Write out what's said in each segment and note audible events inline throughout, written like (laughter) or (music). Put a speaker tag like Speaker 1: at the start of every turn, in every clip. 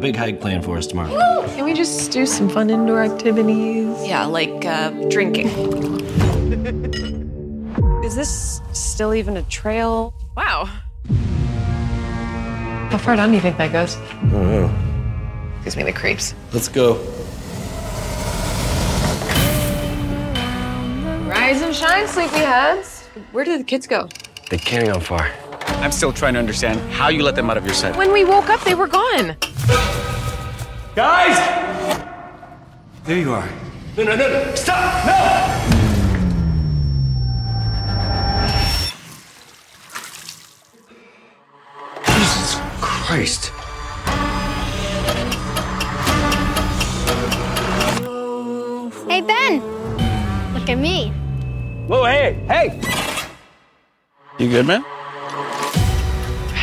Speaker 1: Big hike planned for us tomorrow.
Speaker 2: Can we just do some fun indoor activities?
Speaker 3: Yeah, like uh, drinking. (laughs)
Speaker 2: Is this still even a trail?
Speaker 3: Wow.
Speaker 2: How far down do you think that goes?
Speaker 1: I don't know.
Speaker 3: Gives me the creeps.
Speaker 1: Let's go.
Speaker 2: Rise and shine, sleepyheads. Where did the kids go?
Speaker 1: They can't go far.
Speaker 4: I'm still trying to understand how you let them out of your sight.
Speaker 2: When we woke up, they were gone.
Speaker 4: Guys! There you are. No, no, no, no! Stop! No!
Speaker 1: Jesus Christ.
Speaker 5: Hey, Ben! Look at me.
Speaker 4: Whoa, hey, hey! You good, man?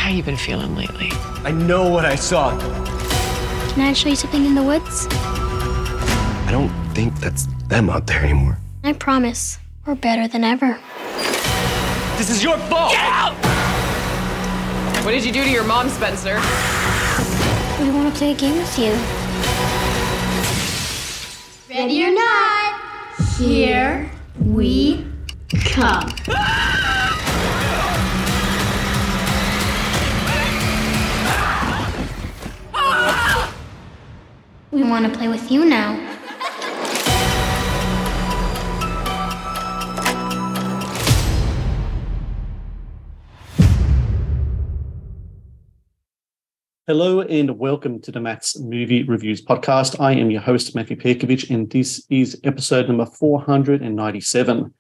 Speaker 2: How you been feeling lately?
Speaker 4: I know what I saw.
Speaker 5: Can I show you something in the woods?
Speaker 1: I don't think that's them out there anymore.
Speaker 5: I promise, we're better than ever.
Speaker 4: This is your fault! Get out!
Speaker 2: What did you do to your mom, Spencer?
Speaker 5: We want to play a game with you. Ready or not, here we come. Ah! We want to play with you now.
Speaker 6: Hello and welcome to the Matt's Movie Reviews podcast. I am your host, Matthew Perkovich, and this is episode number 497.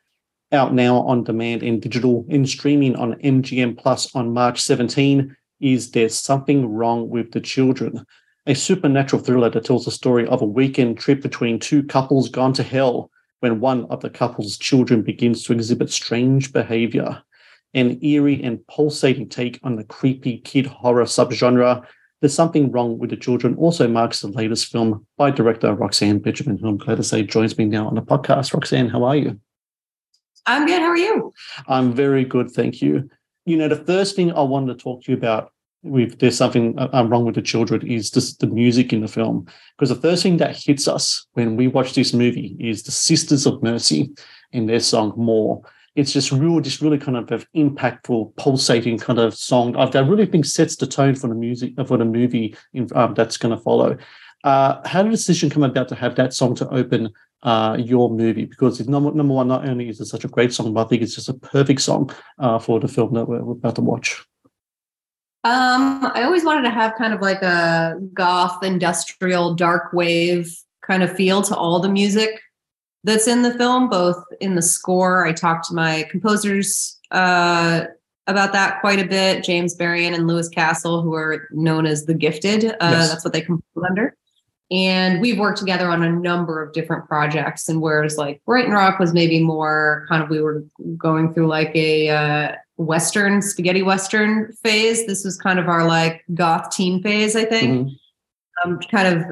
Speaker 6: Out now on demand and digital and streaming on MGM Plus on March 17 is There Something Wrong with the Children, a supernatural thriller that tells the story of a weekend trip between two couples gone to hell when one of the couple's children begins to exhibit strange behavior. An eerie and pulsating take on the creepy kid horror subgenre there's Something Wrong with the Children also marks the latest film by director Roxanne Benjamin, who I'm glad to say joins me now on the podcast. Roxanne, how are you?
Speaker 7: I'm good. How are you?
Speaker 6: I'm very good, thank you. You know, the first thing I wanted to talk to you about with There's Something uh, Wrong with the Children is just the music in the film. Because the first thing that hits us when we watch this movie is the Sisters of Mercy and their song More it's just real, just really kind of an impactful, pulsating kind of song that I really think sets the tone for the music for the movie in, um, that's going to follow. Uh, how did the decision come about to have that song to open uh, your movie? Because number, number one, not only is it such a great song, but I think it's just a perfect song uh, for the film that we're, we're about to watch.
Speaker 7: Um, I always wanted to have kind of like a goth, industrial, dark wave kind of feel to all the music that's in the film, both in the score. I talked to my composers uh, about that quite a bit, James Berrien and Lewis Castle, who are known as the Gifted. Uh,
Speaker 6: Yes.
Speaker 7: That's what they compose under. And we've worked together on a number of different projects. And whereas like Brighton Rock was maybe more kind of we were going through like a uh, Western, spaghetti Western phase, this was kind of our like goth teen phase, I think
Speaker 6: Mhm.
Speaker 7: um, kind of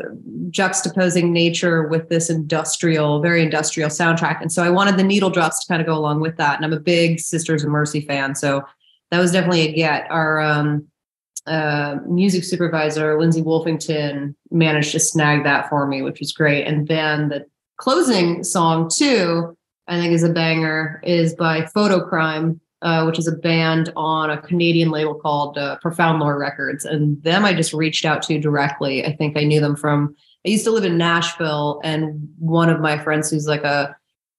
Speaker 7: juxtaposing nature with this industrial, very industrial soundtrack. And so I wanted the needle drops to kind of go along with that. And I'm a big Sisters of Mercy fan. So that was definitely a get. Our um, uh, music supervisor, Lindsay Wolfington, managed to snag that for me, which was great. And then the closing song, too, I think is a banger, is by Photocrime, uh, which is a band on a Canadian label called uh, Profound Lore Records. And them I just reached out to directly. I think I knew them from, I used to live in Nashville, and one of my friends who's like a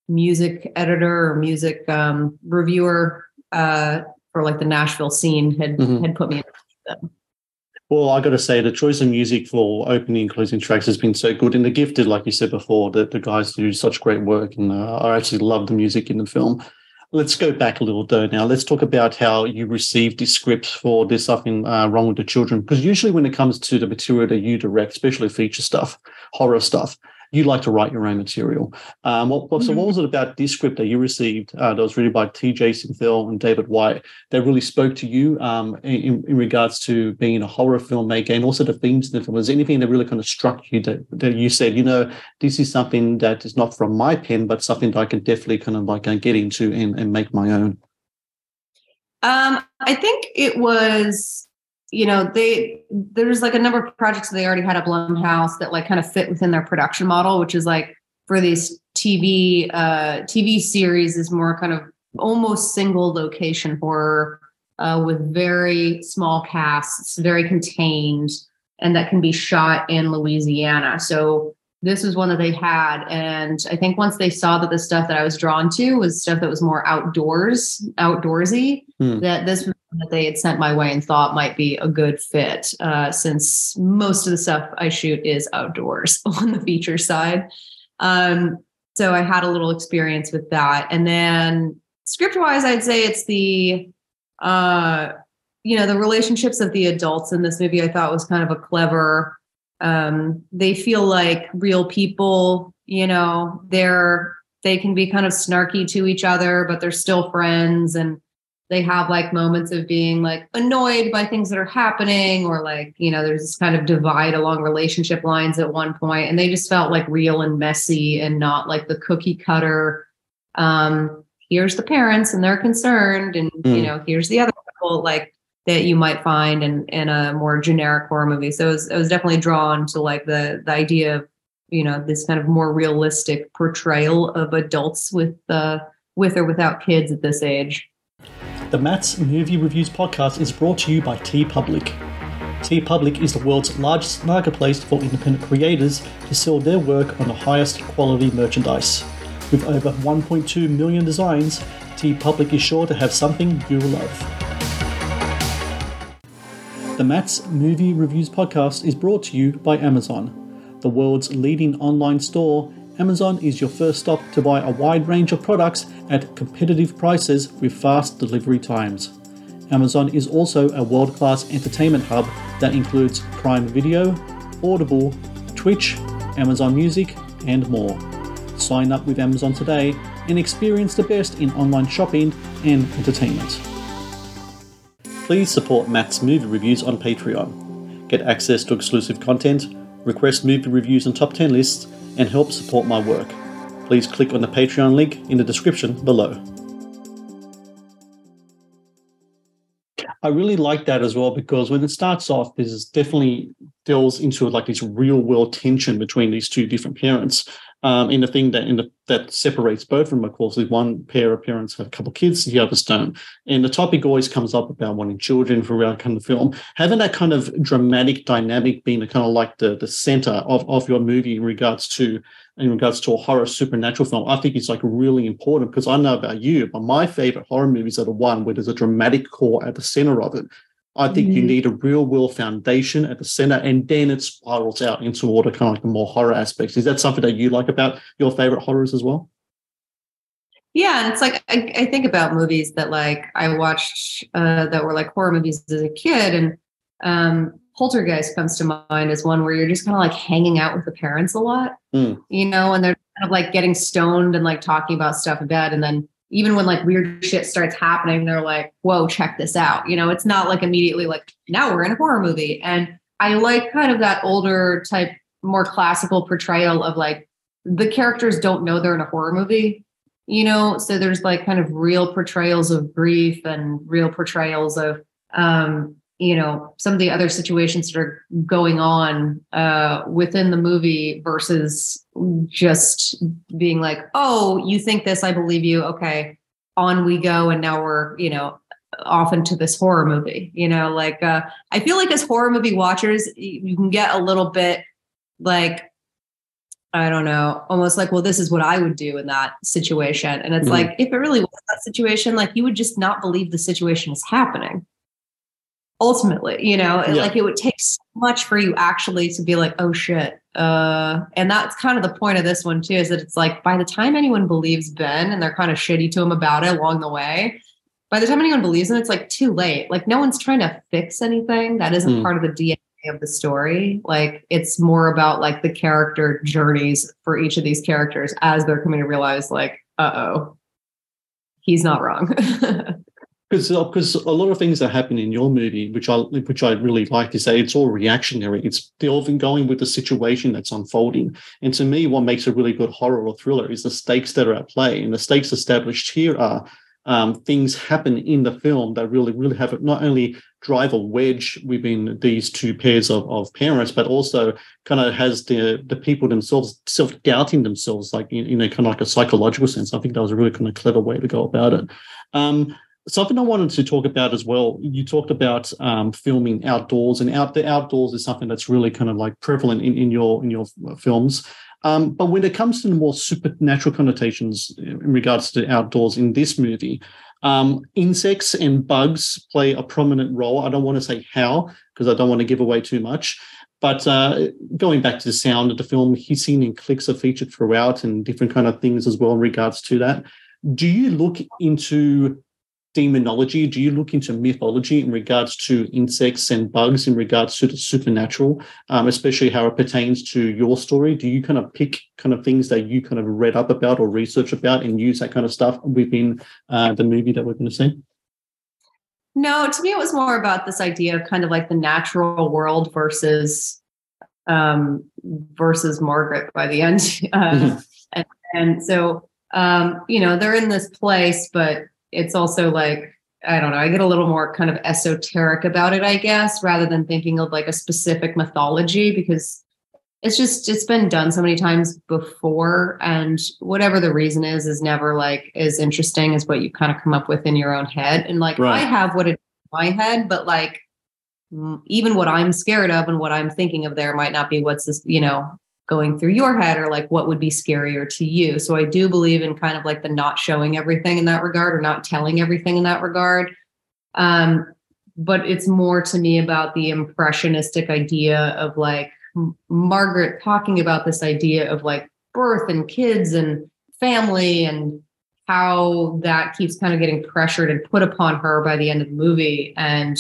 Speaker 7: music editor or music um, reviewer uh, for like the Nashville scene had
Speaker 6: Mhm.
Speaker 7: had put me in touch with them.
Speaker 6: Well, I got to say, the choice of music for opening and closing tracks has been so good. And the gifted, like you said before, that the guys do such great work, and uh, I actually love the music in the film. Let's go back a little though now. Let's talk about how you received the script for There's Something uh, Wrong with the Children. Because usually when it comes to the material that you direct, especially feature stuff, horror stuff, you like to write your own material. Um, what, so,
Speaker 7: Mm-hmm.
Speaker 6: what was it about this script that you received uh, that was written by T.J. Cimfel and David White that really spoke to you um, in, in regards to being a horror filmmaker and also the themes of the film? Was there anything that really kind of struck you that, that you said, you know, this is something that is not from my pen, but something that I can definitely kind of like uh, get into and, and make my own?
Speaker 7: Um, I think it was, you know, they there's like a number of projects that they already had at Blumhouse that like kind of fit within their production model, which is like for these TV uh TV series is more kind of almost single location horror uh, with very small casts, very contained, and that can be shot in Louisiana. So this was one that they had, and I think once they saw that the stuff that I was drawn to was stuff that was more outdoors, outdoorsy,
Speaker 6: Hmm.
Speaker 7: that this was that they had sent my way and thought might be a good fit, uh, since most of the stuff I shoot is outdoors (laughs) on the feature side. Um, so I had a little experience with that, and then script wise, I'd say it's the uh you know the relationships of the adults in this movie i thought was kind of a clever um they feel like real people you know they're they can be kind of snarky to each other but they're still friends and they have like moments of being like annoyed by things that are happening or like you know there's this kind of divide along relationship lines at one point and they just felt like real and messy and not like the cookie cutter um here's the parents and they're concerned and you
Speaker 6: Mm.
Speaker 7: know here's the other couple like that you might find in in a more generic horror movie so I was, was definitely drawn to like the the idea of you know this kind of more realistic portrayal of adults with uh with or without kids at this age
Speaker 6: The Matt's Movie Reviews podcast is brought to you by TeePublic. T Public is the world's largest marketplace for independent creators to sell their work on the highest quality merchandise. With over 1.2 million designs, TeePublic is sure to have something you will love. The Matt's Movie Reviews podcast is brought to you by Amazon. The world's leading online store, Amazon is your first stop to buy a wide range of products at competitive prices with fast delivery times. Amazon is also a world class entertainment hub that includes Prime Video, Audible, Twitch, Amazon Music, and more. Sign up with Amazon today and experience the best in online shopping and entertainment. Please support Matt's movie reviews on Patreon. Get access to exclusive content, request movie reviews and top 10 lists, and help support my work. Please click on the Patreon link in the description below. I really like that as well because when it starts off, there's definitely delves into like this real world tension between these two different parents. Um, the thing that the, that separates both of them, of course, is one pair of parents have a couple of kids, the others don't. And the topic always comes up about wanting children throughout kind of film. Having that kind of dramatic dynamic being the kind of like the the center of, of your movie in regards to in regards to a horror supernatural film, I think it's like really important because I know about you, but my favorite horror movies are the one where there's a dramatic core at the center of it. I think you
Speaker 7: Mhm.
Speaker 6: need a real world foundation at the center, and then it spirals out into all the kind of like the more horror aspects. Is that something that you like about your favorite horrors as well?
Speaker 7: Yeah, and it's like I, I think about movies that like I watched uh, that were like horror movies as a kid, and um, Poltergeist comes to mind as one where you're just kind of like hanging out with the parents a lot,
Speaker 6: Mm.
Speaker 7: you know, and they're kind of like getting stoned and like talking about stuff in bed, and then even when like weird shit starts happening, they're like, "Whoa, check this out!" You know, it's not like immediately like now we're in a horror movie, and I like kind of that older type, more classical portrayal of like the characters don't know they're in a horror movie you know so there's like kind of real portrayals of grief and real portrayals of um you know some of the other situations that are going on uh within the movie versus just being like oh you think this i believe you okay on we go and now we're you know off into this horror movie you know like uh i feel like as horror movie watchers you can get a little bit like I don't know, almost like, well, this is what I would do in that situation. And it's
Speaker 6: Mhm.
Speaker 7: like, if it really was that situation, like you would just not believe the situation is happening. Ultimately you know
Speaker 6: Yeah.
Speaker 7: like it would take so much for you actually to be like oh shit uh and that's kind of the point of this one too is that it's like by the time anyone believes ben and they're kind of shitty to him about it along the way by the time anyone believes him it's like too late like no one's trying to fix anything that isn't
Speaker 6: Hmm.
Speaker 7: part of the dna of the story like it's more about like the character journeys for each of these characters as they're coming to realize like uh-oh he's not wrong (laughs)
Speaker 6: Because because a lot of things that happen in your movie, which I which I really like, is that it's all reactionary. It's often going with the situation that's unfolding. And to me, what makes a really good horror or thriller is the stakes that are at play. And the stakes established here are um, things happen in the film that really really have not only drive a wedge within these two pairs of, of parents, but also kind of has the the people themselves self doubting themselves, like in, in a kind of like a psychological sense. I think that was a really kind of clever way to go about it. Um, something I wanted to talk about as well. You talked about um, filming outdoors, and out the outdoors is something that's really kind of like prevalent in, in your in your films. Um, but when it comes to the more supernatural connotations in regards to outdoors in this movie, um, insects and bugs play a prominent role. I don't want to say how because I don't want to give away too much. But uh, going back to the sound of the film, hissing and clicks are featured throughout, and different kind of things as well in regards to that. Do you look into demonology? Do you look into mythology in regards to insects and bugs in regards to the supernatural, um, especially how it pertains to your story? Do you kind of pick kind of things that you kind of read up about or research about and use that kind of stuff within uh, the movie that we're going to see?
Speaker 7: No, to me, it was more about this idea of kind of like the natural world versus um, versus Margaret by the end, (laughs) uh,
Speaker 6: Mhm.
Speaker 7: and, and so um, you know they're in this place, but it's also like I don't know. I get a little more kind of esoteric about it, I guess, rather than thinking of like a specific mythology because it's just it's been done so many times before and whatever the reason is is never like as interesting as what you kind of come up with in your own head and like
Speaker 6: Right.
Speaker 7: i have what it in my head but like even what i'm scared of and what i'm thinking of there might not be what's this you know going through your head or like what would be scarier to you so i do believe in kind of like the not showing everything in that regard or not telling everything in that regard um but it's more to me about the impressionistic idea of like Margaret talking about this idea of like birth and kids and family and how that keeps kind of getting pressured and put upon her by the end of the movie. And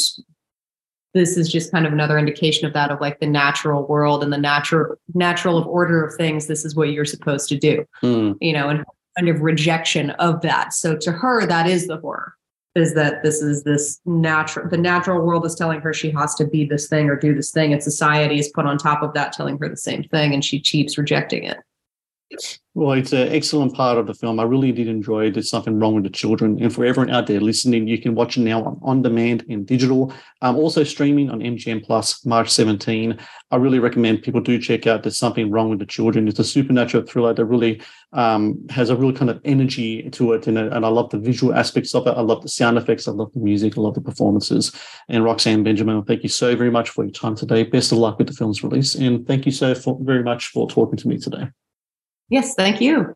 Speaker 7: this is just kind of another indication of that of like the natural world and the natural natural of order of things. This is what you're supposed to do,
Speaker 6: Hmm.
Speaker 7: you know, and kind of rejection of that. So to her, that is the horror is that this is this natural the natural world is telling her she has to be this thing or do this thing and society is put on top of that telling her the same thing and she keeps rejecting it
Speaker 6: Well, it's an excellent part of the film. I really did enjoy it. There's something wrong with the children. And for everyone out there listening, you can watch it now on, on demand and digital. Um, also streaming on MGM Plus March 17. I really recommend people do check out There's Something Wrong with the Children. It's a supernatural thriller that really um, has a real kind of energy to it. And, and I love the visual aspects of it. I love the sound effects. I love the music. I love the performances. And Roxanne Benjamin, thank you so very much for your time today. Best of luck with the film's release. And thank you so for, very much for talking to me today.
Speaker 7: Yes thank you